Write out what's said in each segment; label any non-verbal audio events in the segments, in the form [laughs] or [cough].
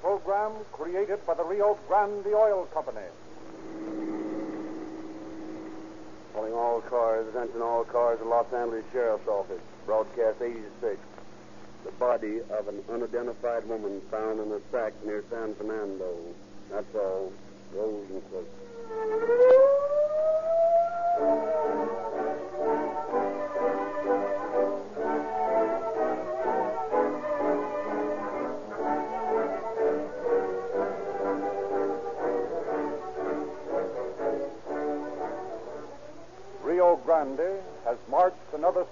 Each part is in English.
program created by the Rio Grande Oil Company. Calling all cars, attention all cars, the Los Angeles Sheriff's Office. Broadcast 86. The body of an unidentified woman found in a sack near San Fernando. That's all. Rose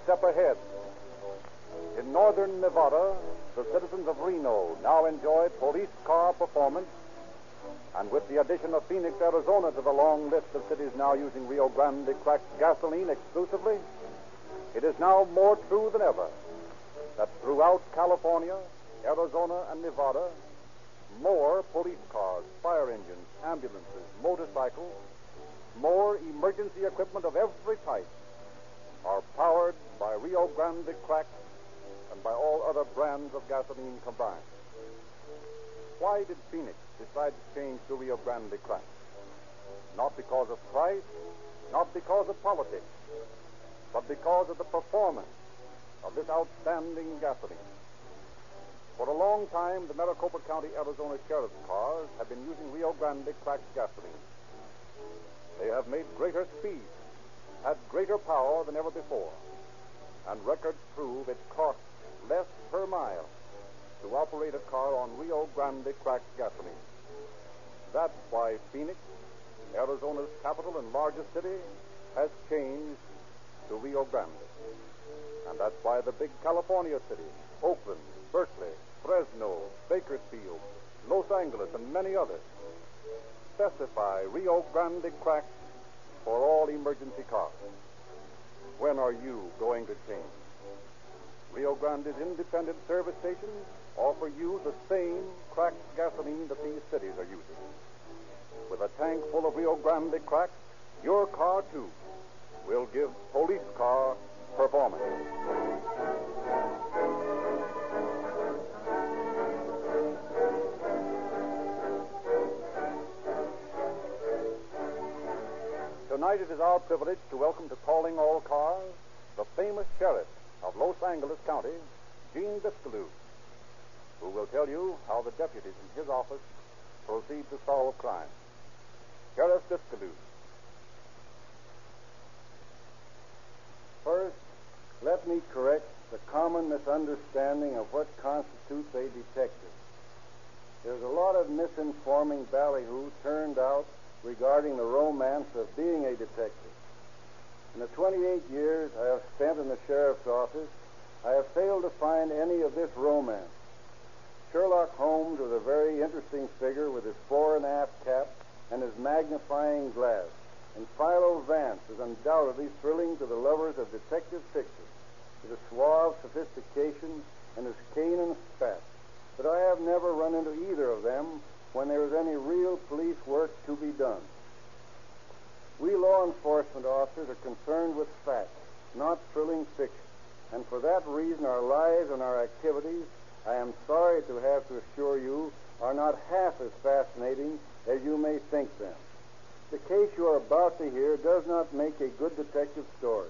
step ahead. In northern Nevada, the citizens of Reno now enjoy police car performance, and with the addition of Phoenix, Arizona to the long list of cities now using Rio Grande cracked gasoline exclusively, it is now more true than ever that throughout California, Arizona, and Nevada, more police cars, fire engines, ambulances, motorcycles, more emergency equipment of every type are powered by Rio Grande cracked and by all other brands of gasoline combined. Why did Phoenix decide to change to Rio Grande cracked? Not because of price, not because of politics, but because of the performance of this outstanding gasoline. For a long time, the Maricopa County, Arizona sheriff's cars have been using Rio Grande cracked gasoline. They have made greater speed, had greater power than ever before, and records prove it costs less per mile to operate a car on Rio Grande cracked gasoline. That's why Phoenix, Arizona's capital and largest city, has changed to Rio Grande. And that's why the big California cities, Oakland, Berkeley, Fresno, Bakersfield, Los Angeles, and many others, specify Rio Grande cracked for all emergency cars. When are you going to change? Rio Grande's independent service stations offer you the same cracked gasoline that these cities are using. With a tank full of Rio Grande cracked, your car, too, will give police car performance. Tonight it is our privilege to welcome to Calling All Cars the famous sheriff of Los Angeles County, Gene Biscailuz, who will tell you how the deputies in his office proceed to solve crime. Sheriff Biscailuz. First, let me correct the common misunderstanding of what constitutes a detective. There's a lot of misinforming ballyhoo turned out regarding the romance of being a detective. In the 28 years I have spent in the sheriff's office, I have failed to find any of this romance. Sherlock Holmes was a very interesting figure with his fore and aft cap and his magnifying glass. And Philo Vance is undoubtedly thrilling to the lovers of detective fiction, with his suave sophistication and his cane and spat. But I have never run into either of them when there is any real police work to be done. We law enforcement officers are concerned with facts, not thrilling fiction. And for that reason, our lives and our activities, I am sorry to have to assure you, are not half as fascinating as you may think them. The case you are about to hear does not make a good detective story.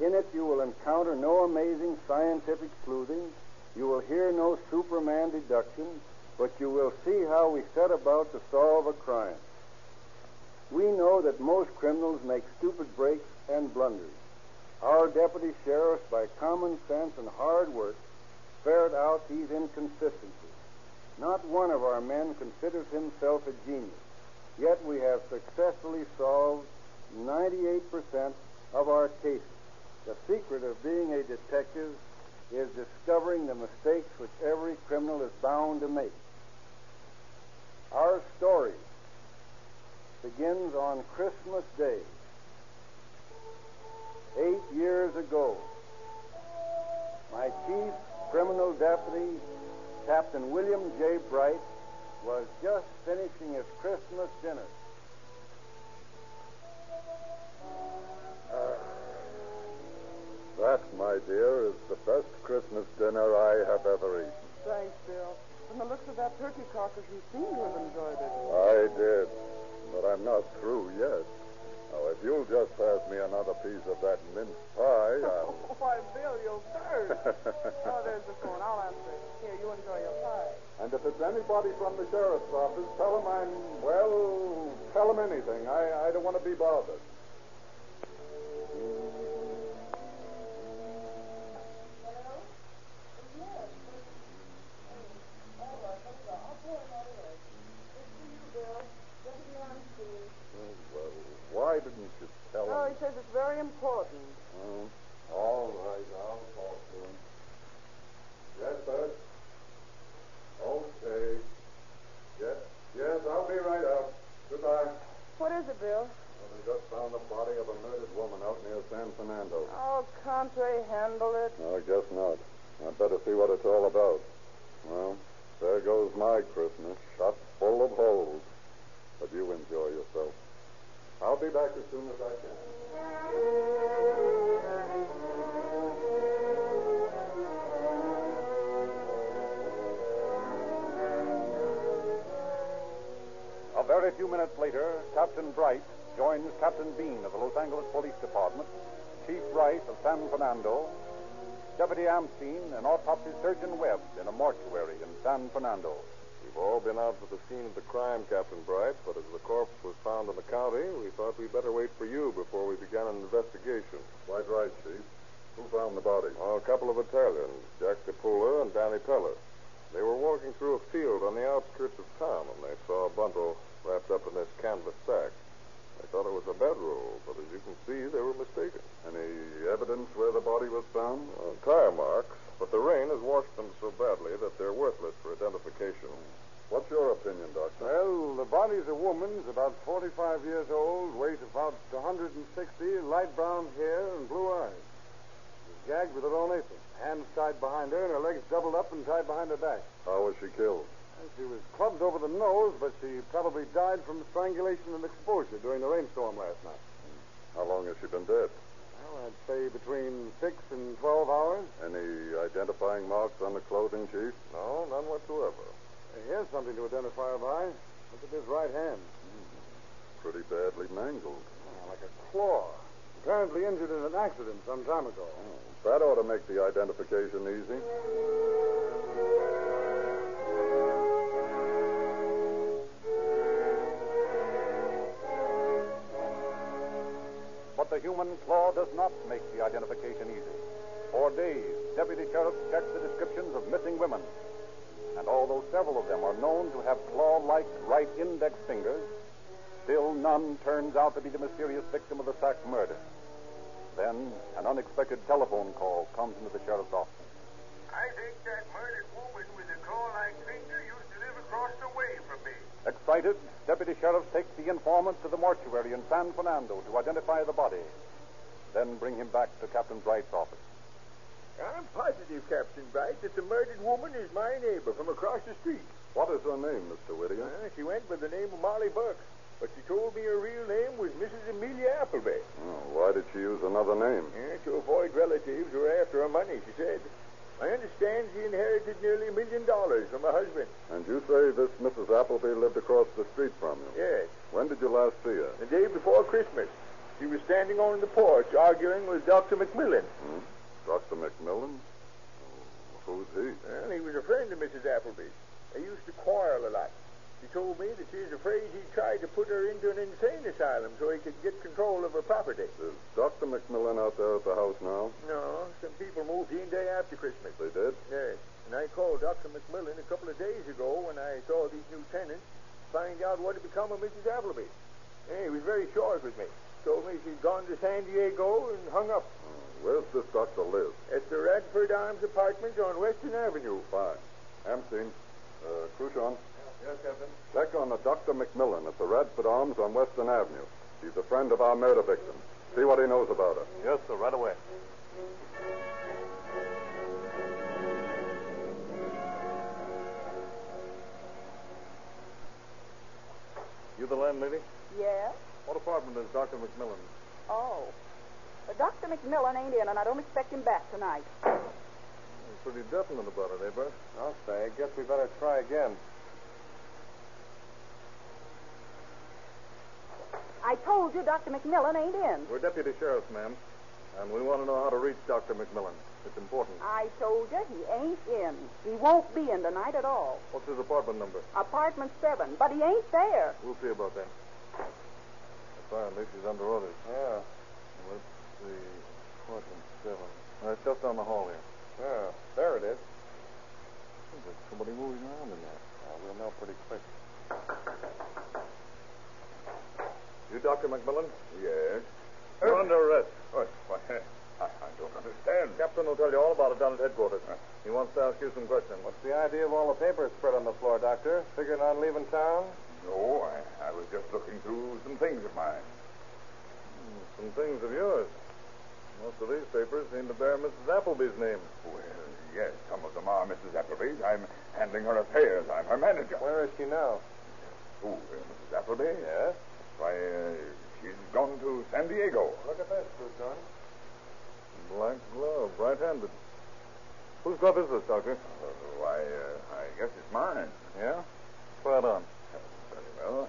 In it, you will encounter no amazing scientific sleuthing. You will hear no Superman deduction, but you will see how we set about to solve a crime. We know that most criminals make stupid breaks and blunders. Our deputy sheriffs, by common sense and hard work, ferret out these inconsistencies. Not one of our men considers himself a genius, yet we have successfully solved 98% of our cases. The secret of being a detective is discovering the mistakes which every criminal is bound to make. Our story begins on Christmas Day, eight years ago. My chief criminal deputy, Captain William J. Bright, was just finishing his Christmas dinner. That, my dear, is the best Christmas dinner I have ever eaten. Thanks, Bill. From the looks of that turkey carcass, you seem to have enjoyed it. I did, but I'm not through yet. Now, if you'll just pass me another piece of that mince pie, [laughs] I'll. Oh, why, Bill, you'll [laughs] burn. oh, there's the phone. I'll answer it. Here, you enjoy your pie. And if it's anybody from the sheriff's office, tell them I'm, well, tell them anything. I, I don't want to be bothered. Didn't you tell Oh, him? he says it's very important. Oh, all right, I'll talk to him. Yes, sir. Okay. Yes, yes, I'll be right out. Goodbye. What is it, Bill? Well, they just found the body of a murdered woman out near San Fernando. Oh, can't they handle it? No, I guess not. I'd better see what it's all about. Well, there goes my Christmas, shot full of holes. But you enjoy yourself. I'll be back as soon as I can. A very few minutes later, Captain Bright joins Captain Bean of the Los Angeles Police Department, Chief Wright of San Fernando, Deputy Amstein, and autopsy surgeon Webb in a mortuary in San Fernando. We've all been out to the scene of the crime, Captain Bright, but as the corpse was found in the county, we thought we'd better wait for you before we began an investigation. Quite right, Chief. Who found the body? Oh, a couple of Italians, Jack DePula and Danny Peller. They were walking through a field on the outskirts of town and they saw a bundle wrapped up in this canvas sack. They thought it was a bedroll, but as you can see, they were mistaken. Any evidence where the body was found? Uh, tire marks, but the rain has washed them so badly that they're worthless for identification. What's your opinion, Doctor? Well, the body's a woman's, about 45 years old, weight about 160, light brown hair and blue eyes. She's gagged with her own apron. Hands tied behind her and her legs doubled up and tied behind her back. How was she killed? And she was clubbed over the nose, but she probably died from strangulation and exposure during the rainstorm last night. How long has she been dead? Well, I'd say between six and 12 hours. Any identifying marks on the clothing, Chief? No, none whatsoever. Here's something to identify her by. Look at this right hand. Mm-hmm. Pretty badly mangled. Oh, like a claw. Apparently injured in an accident some time ago. Oh, that ought to make the identification easy. But the human claw does not make the identification easy. For days, deputy sheriffs checked the descriptions of missing women. And although several of them are known to have claw like right index fingers, still none turns out to be the mysterious victim of the sack murder. Then an unexpected telephone call comes into the sheriff's office. I think that murdered woman with the claw-like finger used to live across the way from me. Excited, Deputy Sheriff takes the informant to the mortuary in San Fernando to identify the body. Then bring him back to Captain Bright's office. I'm positive, Captain Bright, that the murdered woman is my neighbor from across the street. What is her name, Mr. Whittier? Uh, she went by the name of Molly Bucks, but she told me her real name was Mrs. Amelia Appleby. Oh, why did she use another name? Yeah, to avoid relatives who were after her money, she said. I understand she inherited nearly a million dollars from her husband. And you say this Mrs. Appleby lived across the street from you? Yes, When did you last see her? the day before Christmas. She was standing on the porch arguing with Dr. McMillan. Hmm? Dr. McMillan? Oh, who's he? Well, he was a friend of Mrs. Appleby's. They used to quarrel a lot. She told me that she was afraid he'd tried to put her into an insane asylum so he could get control of her property. Is Dr. McMillan out there at the house now? No, some people moved in day after Christmas. They did? Yes. And I called Dr. McMillan a couple of days ago when I saw these new tenants to find out what had become of Mrs. Appleby. He was very short with me. Told me she'd gone to San Diego and hung up where's this doctor live? at the Radford Arms Apartments on Western Avenue. Fine. Amstein, uh, Cruchon, Yes, Captain. check on the Dr. McMillan at the Radford Arms on Western Avenue. He's a friend of our murder victim. See what he knows about her. Yes, sir, right away. You the landlady? Yes? What apartment is Dr. McMillan? Oh. But Dr. McMillan ain't in, and I don't expect him back tonight. pretty definite about it, eh, Bert? I'll say. I guess we better try again. I told you Dr. McMillan ain't in. We're deputy sheriffs, ma'am, and we want to know how to reach Dr. McMillan. It's important. I told you he ain't in. He won't be in tonight at all. What's his apartment number? Apartment seven, but he ain't there. We'll see about that. Apparently, she's under orders. Yeah. See. Apartment seven. Uh, it's just down the hall here. Yeah. There it is. Seems like somebody moving around in there. Uh, we'll know pretty quick. You Dr. McMillan? Yes. You're under arrest. What? What? I, I don't understand. Captain will tell you all about it down at headquarters. He wants to ask you some questions. What's the idea of all the papers spread on the floor, Doctor? Figuring on leaving town? No, I, I was just looking through some things of mine. Hmm, Some things of yours. Most of these papers seem to bear Mrs. Appleby's name. Well, yes, some of them are Mrs. Appleby's. I'm handling her affairs. I'm her manager. Where is she now? Who, uh, Mrs. Appleby? Yes. Why, uh, she's gone to San Diego. Look at this, Tucson. Black glove, right-handed. Whose glove is this, Doctor? Uh, why, uh, I guess it's mine. Yeah? Try it on. Very well.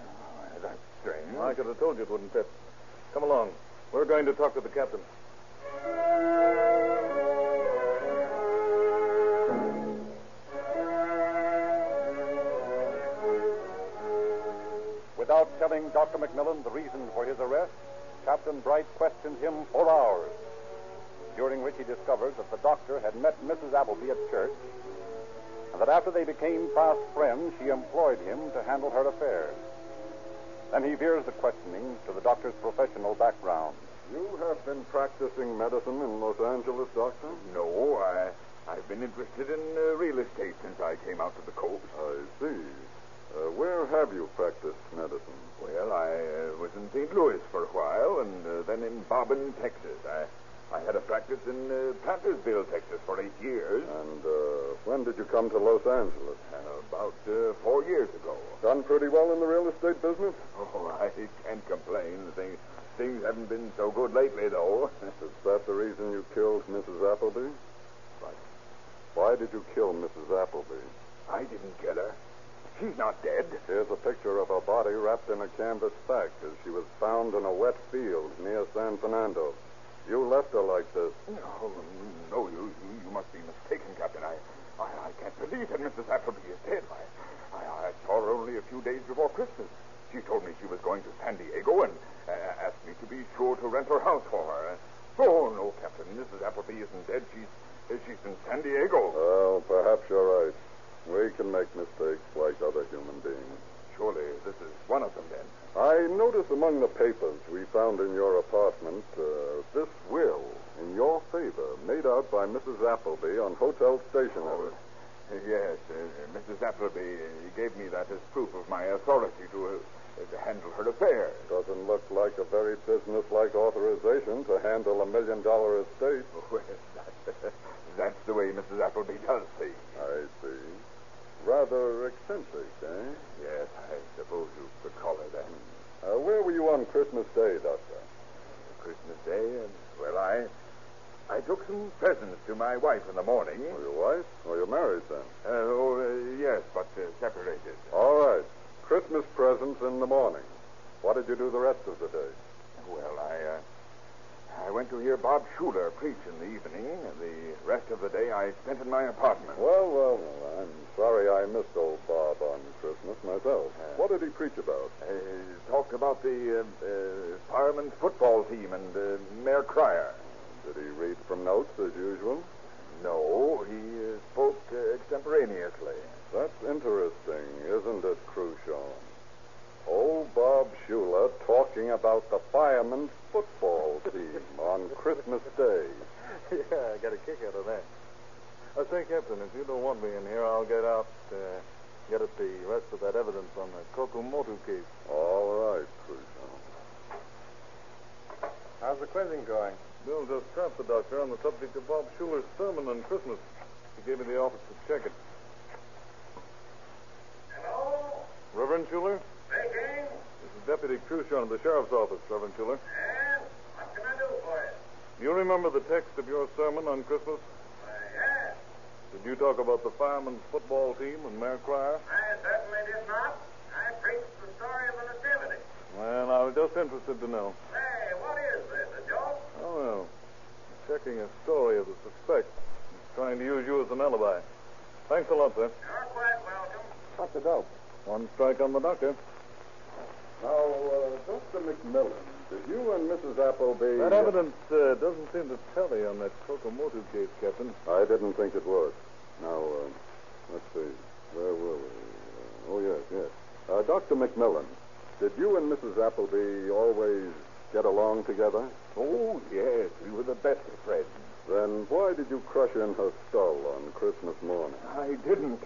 Oh, that's strange. I could have told you it wouldn't fit. Come along. We're going to talk to the captain. Without telling Dr. McMillan the reason for his arrest, Captain Bright questioned him for hours, during which he discovered that the doctor had met Mrs. Appleby at church, and that after they became fast friends, she employed him to handle her affairs. Then he veers the questioning to the doctor's professional background. You have been practicing medicine in Los Angeles, Doctor? No, I, I've been interested in uh, real estate since I came out to the coast. I see. Uh, where have you practiced medicine? Well, I uh, was in St. Louis for a while, and uh, then in Bobbin, Texas. I, I had a practice in uh, Plantersville, Texas, for eight years. And uh, when did you come to Los Angeles? Uh, about uh, four years ago. Done pretty well in the real estate business? Oh, [laughs] I can't complain. Things, things haven't been so good lately, though. [laughs] Is that the reason you killed Mrs. Appleby? Why did you kill Mrs. Appleby? I didn't kill her. She's not dead. Here's a picture of her body wrapped in a canvas sack as she was found in a wet field near San Fernando. You left her like this. No, no, you, you, you must be mistaken, Captain. I, I, I can't believe that Mrs. Appleby is dead. I, I, I saw her only a few days before Christmas. She told me she was going to San Diego and uh, asked me to be sure to rent her house for her. Oh, no, Captain. Mrs. Appleby isn't dead. She's, uh, she's in San Diego. Well, perhaps you're right. We can make mistakes like other human beings. Surely this is one of them, then. I notice among the papers we found in your apartment uh, this will in your favor made out by Mrs. Appleby on hotel stationery. Uh, yes, uh, Mrs. Appleby uh, gave me that as proof of my authority to, uh, to handle her affairs. Doesn't look like a very businesslike authorization to handle a million dollar estate. [laughs] Well, that, that's the way Mrs. Appleby does things. I see. Rather eccentric, eh? Yes, I suppose you could call that. Uh, where were you on Christmas Day, Doctor? Christmas Day, and, well, I. I took some presents to my wife in the morning. Or your wife? Or you're married then? Uh, oh, uh, yes, but uh, separated. All right. Christmas presents in the morning. What did you do the rest of the day? Well, I, uh, I went to hear Bob Shuler preach in the evening. and The rest of the day I spent in my apartment. Well, well, well. I'm sorry I missed old Bob on Christmas myself. what did he preach about? Uh, talked about the uh, uh, firemen's football team and uh, Mayor Cryer. Did he read from notes as usual? No, he uh, spoke uh, extemporaneously. That's interesting, isn't it, Cruchon? Old Bob Shuler talking about the firemen's football team on Christmas Day. [laughs] yeah, I got a kick out of that. I say, Captain, if you don't want me in here, I'll get out, uh, get at the rest of that evidence on the Kokumoto case. All right, Cruchon. How's the quizzing going? Bill just trapped the doctor on the subject of Bob Shuler's sermon on Christmas. He gave me the office to check it. Hello? Reverend Shuler, Speaking. this is Deputy Crucian of the Sheriff's Office, Reverend Shuler. Yeah? What can I do for you? You remember the text of your sermon on Christmas? Why, yeah. Did you talk about the firemen's football team and Mayor Cryer? I certainly did not. I preached the story of the Nativity. Well, I was just interested to know. Hey, what is this, a joke? Oh, no. Checking a story of the suspect. He's trying to use you as an alibi. Thanks a lot, sir. You're quite welcome. What's the dope? One strike on the doctor. Now, uh, Dr. McMillan, did you and Mrs. Appleby... That evidence uh, doesn't seem to tally on that Kokomoto case, Captain. I didn't think it would. Now, uh, let's see. Where were we? Uh, oh, yes, yes. Uh, Dr. McMillan, did you and Mrs. Appleby always get along together? Oh, yes. We were the best of friends. Then why did you crush in her skull on Christmas morning? I didn't.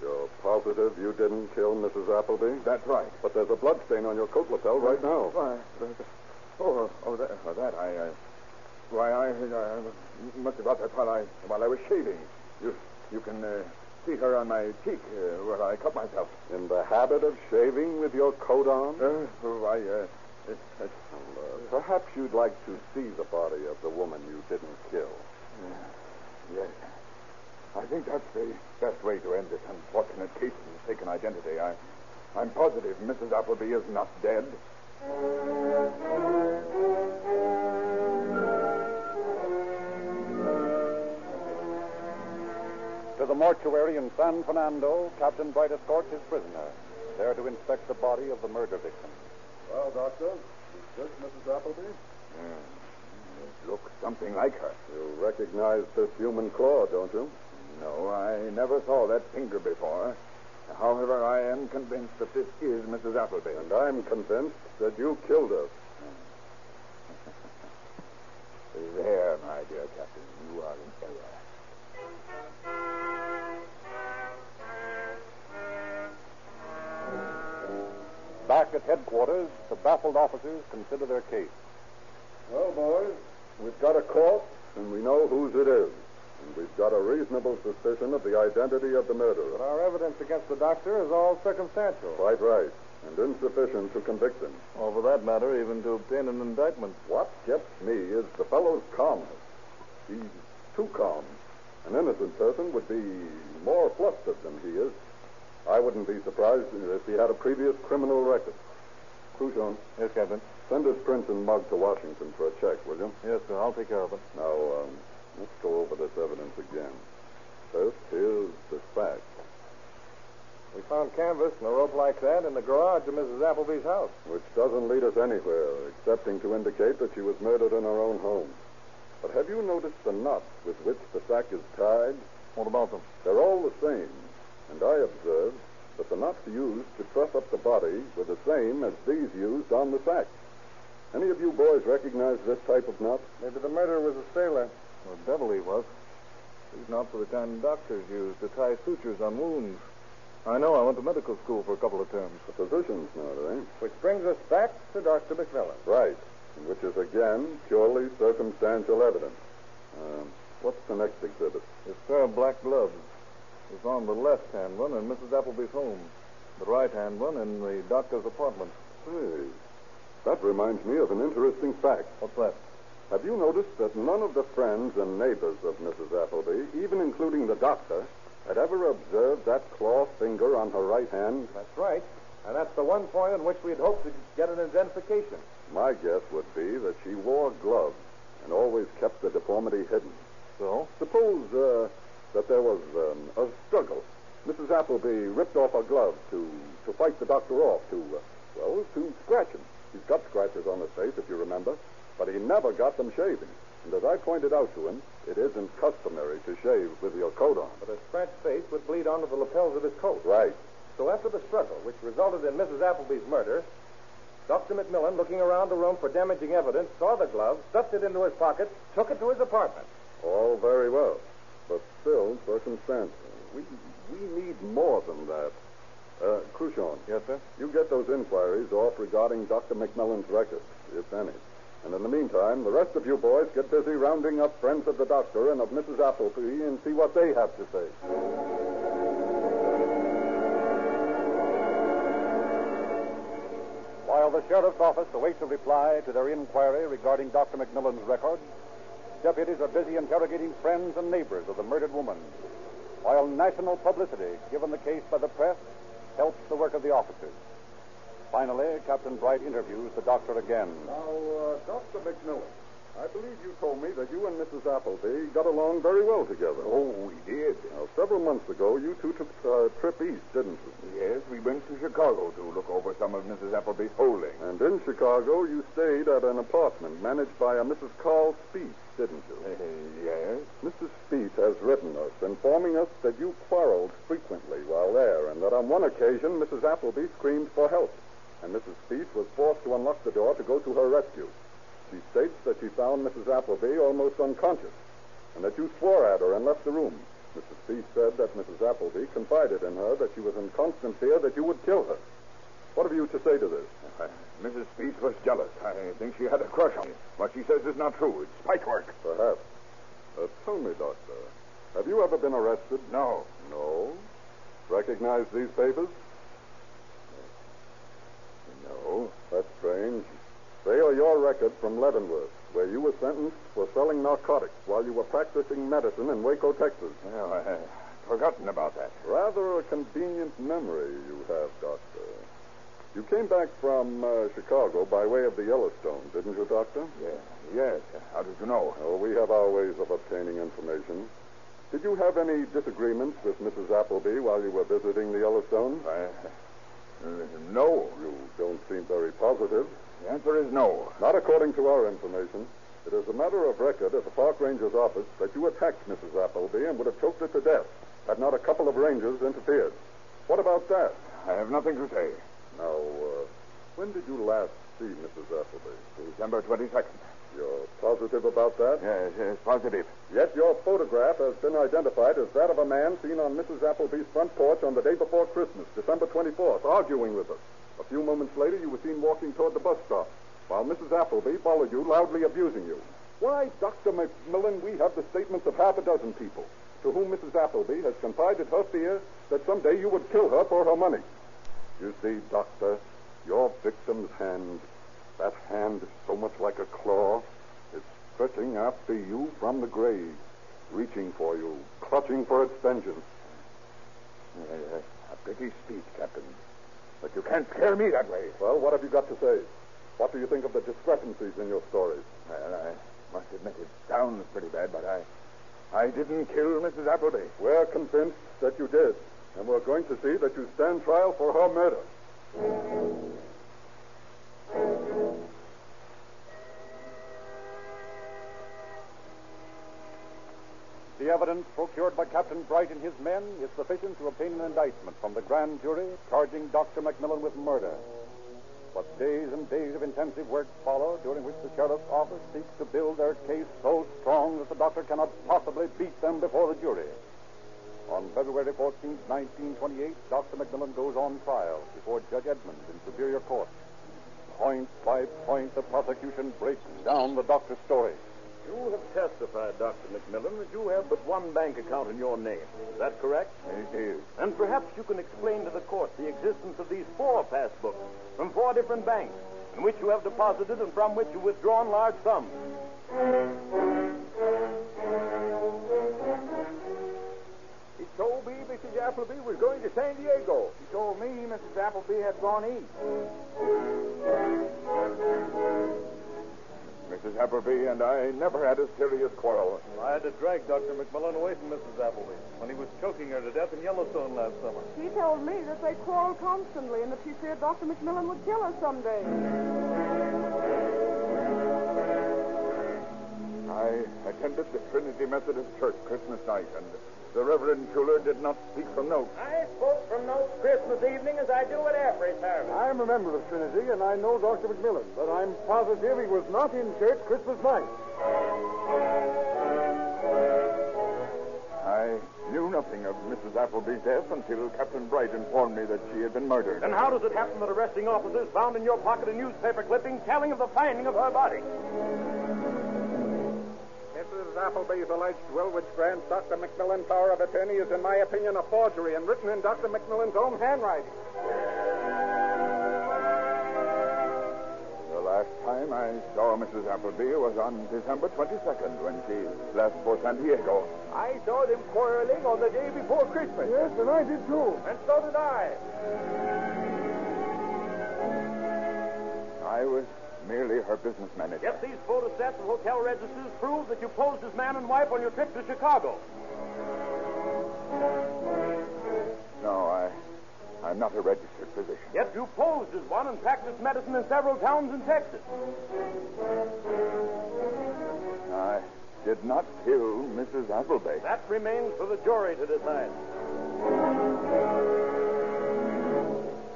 You're positive you didn't kill Mrs. Appleby? That's right. But there's a bloodstain on your coat lapel right now. Why? Oh, oh, that, oh, that I. Uh, why, I, I must have got that while I while I was shaving. You you can uh, see her on my cheek uh, where I cut myself. In the habit of shaving with your coat on? Uh, oh, I. Uh, it, it, Well, uh, perhaps you'd like to see the body of the woman you didn't kill. yes. I think that's the best way to end this unfortunate case of mistaken identity. I, I'm positive Mrs. Appleby is not dead. To the mortuary in San Fernando, Captain Bright escorts his prisoner, there to inspect the body of the murder victim. Well, Doctor, is this Mrs. Appleby? It looks something like her. You recognize this human claw, don't you? No, I never saw that finger before. However, I am convinced that this is Mrs. Appleby. And I'm convinced that you killed her. [laughs] There, my dear Captain, you are in error. Back at headquarters, the baffled officers consider their case. Well, boys, we've got a corpse, and we know whose it is. And we've got a reasonable suspicion of the identity of the murderer. But our evidence against the doctor is all circumstantial. Quite right, and insufficient to convict him. Or for that matter, even to obtain an indictment. What gets me is the fellow's calmness. He's too calm. An innocent person would be more flustered than he is. I wouldn't be surprised if he had a previous criminal record. Cruchon, Yes, Captain. send his prince and mug to Washington for a check, will you? Yes, sir. I'll take care of it. Now, um, let's go over this evidence again. First, here's the fact. We found canvas and a rope like that in the garage of Mrs. Appleby's house. which doesn't lead us anywhere, excepting to indicate that she was murdered in her own home. But have you noticed the knots with which the sack is tied? What about them? They're all the same, and I observed that the knots used to truss up the body were the same as these used on the sack. Any of you boys recognize this type of knot? Maybe the murderer was a sailor. Devil he was. These knots are the kind doctors use to tie sutures on wounds. I know. I went to medical school for a couple of terms. A physician's knot, eh? Which brings us back to Dr. McMillan. Right, which is again purely circumstantial evidence. Um, what's the next exhibit? This pair of black gloves was on the left-hand one in Mrs. Appleby's home. The right-hand one in the doctor's apartment. Hey, that reminds me of an interesting fact. What's that? Have you noticed that none of the friends and neighbors of Mrs. Appleby, even including the doctor, had ever observed that claw finger on her right hand? That's right. And that's the one point on which we'd hoped to get an identification. My guess would be that she wore gloves and always kept the deformity hidden. So? Suppose uh, that there was um, a struggle. Mrs. Appleby ripped off her glove to, to fight the doctor off, to, uh, well, to scratch him. He's got scratches on his face, if you remember, but he never got them shaving. And as I pointed out to him, it isn't customary to shave with your coat on. But a scratched face would bleed onto the lapels of his coat. Right. So after the struggle, which resulted in Mrs. Appleby's murder, Dr. McMillan, looking around the room for damaging evidence, saw the glove, stuffed it into his pocket, took it to his apartment. All very well, but still circumstantial. We, we need more than that. Uh, Cruchon. Yes, sir? You get those inquiries off regarding Dr. McMillan's record, if any. And in the meantime, the rest of you boys get busy rounding up friends of the doctor and of Mrs. Appleby and see what they have to say. While the sheriff's office awaits a reply to their inquiry regarding Dr. McMillan's records, deputies are busy interrogating friends and neighbors of the murdered woman, while national publicity given the case by the press helps the work of the officers. Finally, Captain Bright interviews the doctor again. Now, uh, Dr. McMillan, I believe you told me that you and Mrs. Appleby got along very well together. Oh, we did. Now, several months ago, you two took a trip east, didn't you? Yes, we went to Chicago to look over some of Mrs. Appleby's holdings. And in Chicago, you stayed at an apartment managed by a Mrs. Carl Speed, didn't you? Uh, yes. Mrs. Speed has written us, informing us that you quarreled frequently while there, and that on one occasion Mrs. Appleby screamed for help, and Mrs. Speed was forced to unlock the door to go to her rescue. She states that she found Mrs. Appleby almost unconscious, and that you swore at her and left the room. Mrs. Speed said that Mrs. Appleby confided in her that she was in constant fear that you would kill her. What have you to say to this? Uh, Mrs. Speed was jealous. I think she had a crush on me. What she says is not true. It's spite work. Perhaps. Uh, tell me, Doctor, have you ever been arrested? No. No. Recognize these papers? No. They are your record from Leavenworth, where you were sentenced for selling narcotics while you were practicing medicine in Waco, Texas. Well, I, I've forgotten about that. Rather a convenient memory you have, Doctor. You came back from uh, Chicago by way of the Yellowstone, didn't you, Doctor? Yes. Yes. How did you know? Oh, we have our ways of obtaining information. Did you have any disagreements with Mrs. Appleby while you were visiting the Yellowstone? I, no. You don't seem very positive. The answer is no. Not according to our information. It is a matter of record at the park ranger's office that you attacked Mrs. Appleby and would have choked her to death had not a couple of rangers interfered. What about that? I have nothing to say. Now, uh, when did you last see Mrs. Appleby? December 22nd. You're positive about that? Yes, yes, positive. Yet your photograph has been identified as that of a man seen on Mrs. Appleby's front porch on the day before Christmas, December 24th, arguing with her. A few moments later, you were seen walking toward the bus stop, while Mrs. Appleby followed you, loudly abusing you. Why, Dr. McMillan, we have the statements of half a dozen people to whom Mrs. Appleby has confided her fear that someday you would kill her for her money. You see, Doctor, your victim's hand, that hand is so much like a claw, is stretching after you from the grave, reaching for you, clutching for its vengeance. Uh, a pretty speech, Captain. But you can't scare me that way. Well, what have you got to say? What do you think of the discrepancies in your stories? Well, I must admit it sounds pretty bad, but I I didn't kill Mrs. Appleby. We're convinced that you did, and we're going to see that you stand trial for her murder. The evidence procured by Captain Bright and his men is sufficient to obtain an indictment from the grand jury charging Dr. McMillan with murder. But days and days of intensive work follow, during which the sheriff's office seeks to build their case so strong that the doctor cannot possibly beat them before the jury. On February 14, 1928, Dr. McMillan goes on trial before Judge Edmonds in Superior Court. Point by point, the prosecution breaks down the doctor's story. You have testified, Dr. McMillan, that you have but one bank account in your name. Is that correct? It is. And perhaps you can explain to the court the existence of these four passbooks from four different banks in which you have deposited and from which you have withdrawn large sums. Appleby was going to San Diego. He told me Mrs. Appleby had gone east. Mrs. Appleby and I never had a serious quarrel. I had to drag Dr. McMillan away from Mrs. Appleby when he was choking her to death in Yellowstone last summer. She told me that they quarreled constantly and that she feared Dr. McMillan would kill her someday. I attended the Trinity Methodist Church Christmas night, and the Reverend Shuler did not speak from notes. I spoke from notes Christmas evening as I do at every service. I'm a member of Trinity, and I know Dr. McMillan, but I'm positive he was not in church Christmas night. I knew nothing of Mrs. Appleby's death until Captain Bright informed me that she had been murdered. And how does it happen that arresting officers found in your pocket a newspaper clipping telling of the finding of her body? Mrs. Appleby's alleged will, which grants Dr. McMillan power of attorney, is, in my opinion, a forgery and written in Dr. McMillan's own handwriting. The last time I saw Mrs. Appleby was on December 22nd when she left for San Diego. I saw them quarreling on the day before Christmas. Yes, and I did too. And so did I. I was merely her business manager. Yet these photostats and hotel registers prove that you posed as man and wife on your trip to Chicago. No, I, I'm not a registered physician. Yet you posed as one and practiced medicine in several towns in Texas. I did not kill Mrs. Appleby. That remains for the jury to decide.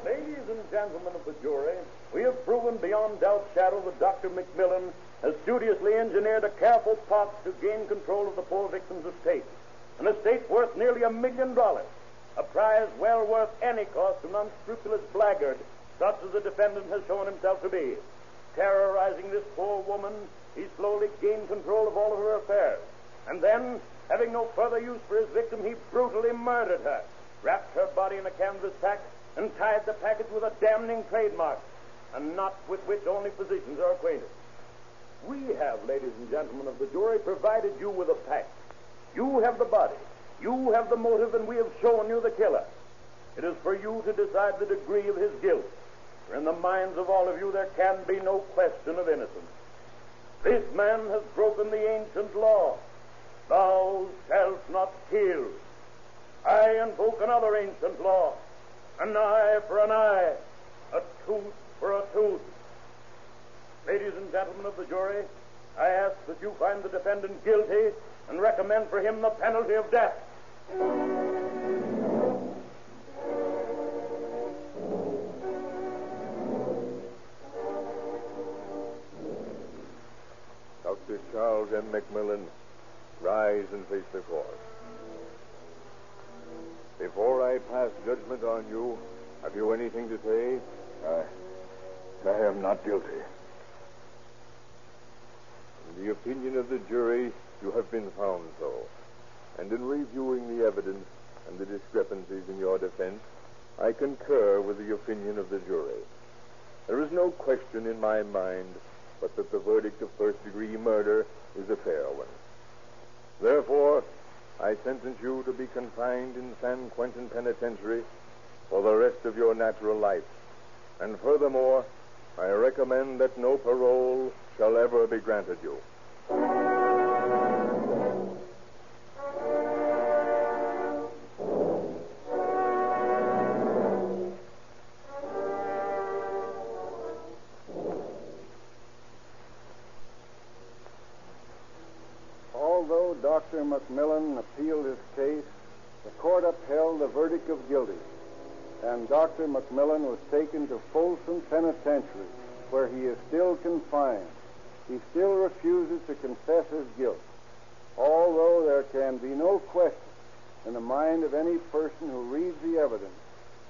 Ladies and gentlemen of the jury, we have proven beyond doubt shadow that Dr. McMillan has studiously engineered a careful plot to gain control of the poor victim's estate. An estate worth nearly a million dollars. A prize well worth any cost to an unscrupulous blackguard, such as the defendant has shown himself to be. Terrorizing this poor woman, he slowly gained control of all of her affairs. And then, having no further use for his victim, he brutally murdered her, wrapped her body in a canvas sack, and tied the package with a damning trademark, a knot with which only physicians are acquainted. We have, ladies and gentlemen of the jury, provided you with a pack. You have the body. You have the motive, and we have shown you the killer. It is for you to decide the degree of his guilt. For in the minds of all of you, there can be no question of innocence. This man has broken the ancient law. Thou shalt not kill. I invoke another ancient law. An eye for an eye, a tooth for a tooth. Ladies and gentlemen of the jury, I ask that you find the defendant guilty and recommend for him the penalty of death. Dr. Charles M. McMillan, rise and face the court. Before I pass judgment on you, have you anything to say? I, I am not guilty. In the opinion of the jury, you have been found so. And in reviewing the evidence and the discrepancies in your defense, I concur with the opinion of the jury. There is no question in my mind but that the verdict of first degree murder is a fair one. Therefore, I sentence you to be confined in San Quentin Penitentiary for the rest of your natural life. And furthermore, I recommend that no parole shall ever be granted you. Although Dr. McMillan appealed his case, the court upheld the verdict of guilty, and Dr. McMillan was taken to Folsom Penitentiary, where he is still confined. He still refuses to confess his guilt, although there can be no question in the mind of any person who reads the evidence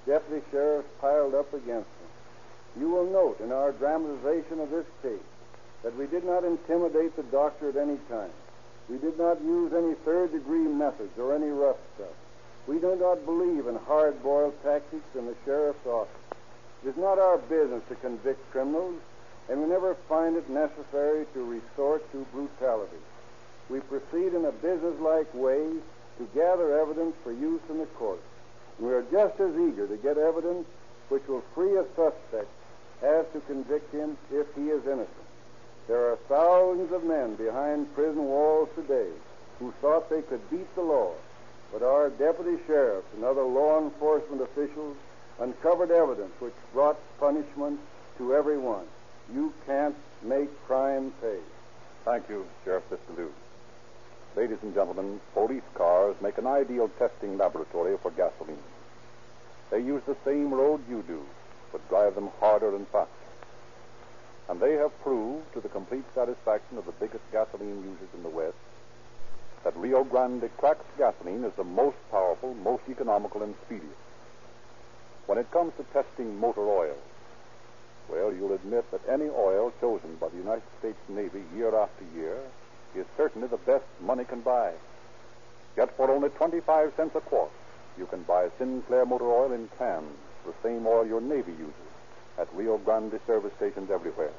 deputy sheriffs piled up against him. You will note in our dramatization of this case that we did not intimidate the doctor at any time. We did not use any third degree methods or any rough stuff. We do not believe in hard boiled tactics in the sheriff's office. It is not our business to convict criminals, and we never find it necessary to resort to brutality. We proceed in a businesslike way to gather evidence for use in the court. We are just as eager to get evidence which will free a suspect as to convict him if he is innocent. There are thousands of men behind prison walls today who thought they could beat the law, but our deputy sheriffs and other law enforcement officials uncovered evidence which brought punishment to everyone. You can't make crime pay. Thank you, Sheriff Biscailuz. Ladies and gentlemen, police cars make an ideal testing laboratory for gasoline. They use the same road you do, but drive them harder and faster. And they have proved, to the complete satisfaction of the biggest gasoline users in the West, that Rio Grande cracked gasoline is the most powerful, most economical, and speediest. When it comes to testing motor oil, well, you'll admit that any oil chosen by the United States Navy year after year is certainly the best money can buy. Yet for only 25 cents a quart, you can buy Sinclair motor oil in cans, the same oil your Navy uses, at Rio Grande service stations everywhere.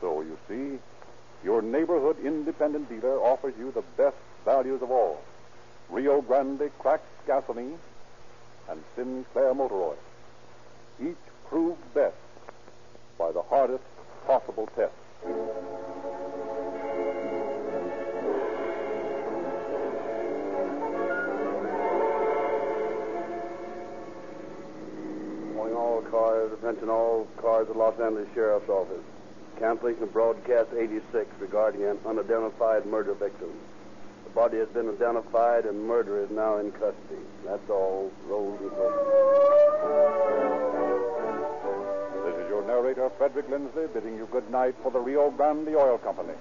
So, you see, your neighborhood independent dealer offers you the best values of all Rio Grande cracked gasoline and Sinclair motor oil. Each proved best by the hardest possible test. Calling all cars, attention all cars at Los Angeles Sheriff's Office. Cancellation of broadcast 86 regarding an unidentified murder victim. The body has been identified and murder is now in custody. That's all. Roll the This is your narrator, Frederick Lindsley, bidding you good night for the Rio Grande Oil Company.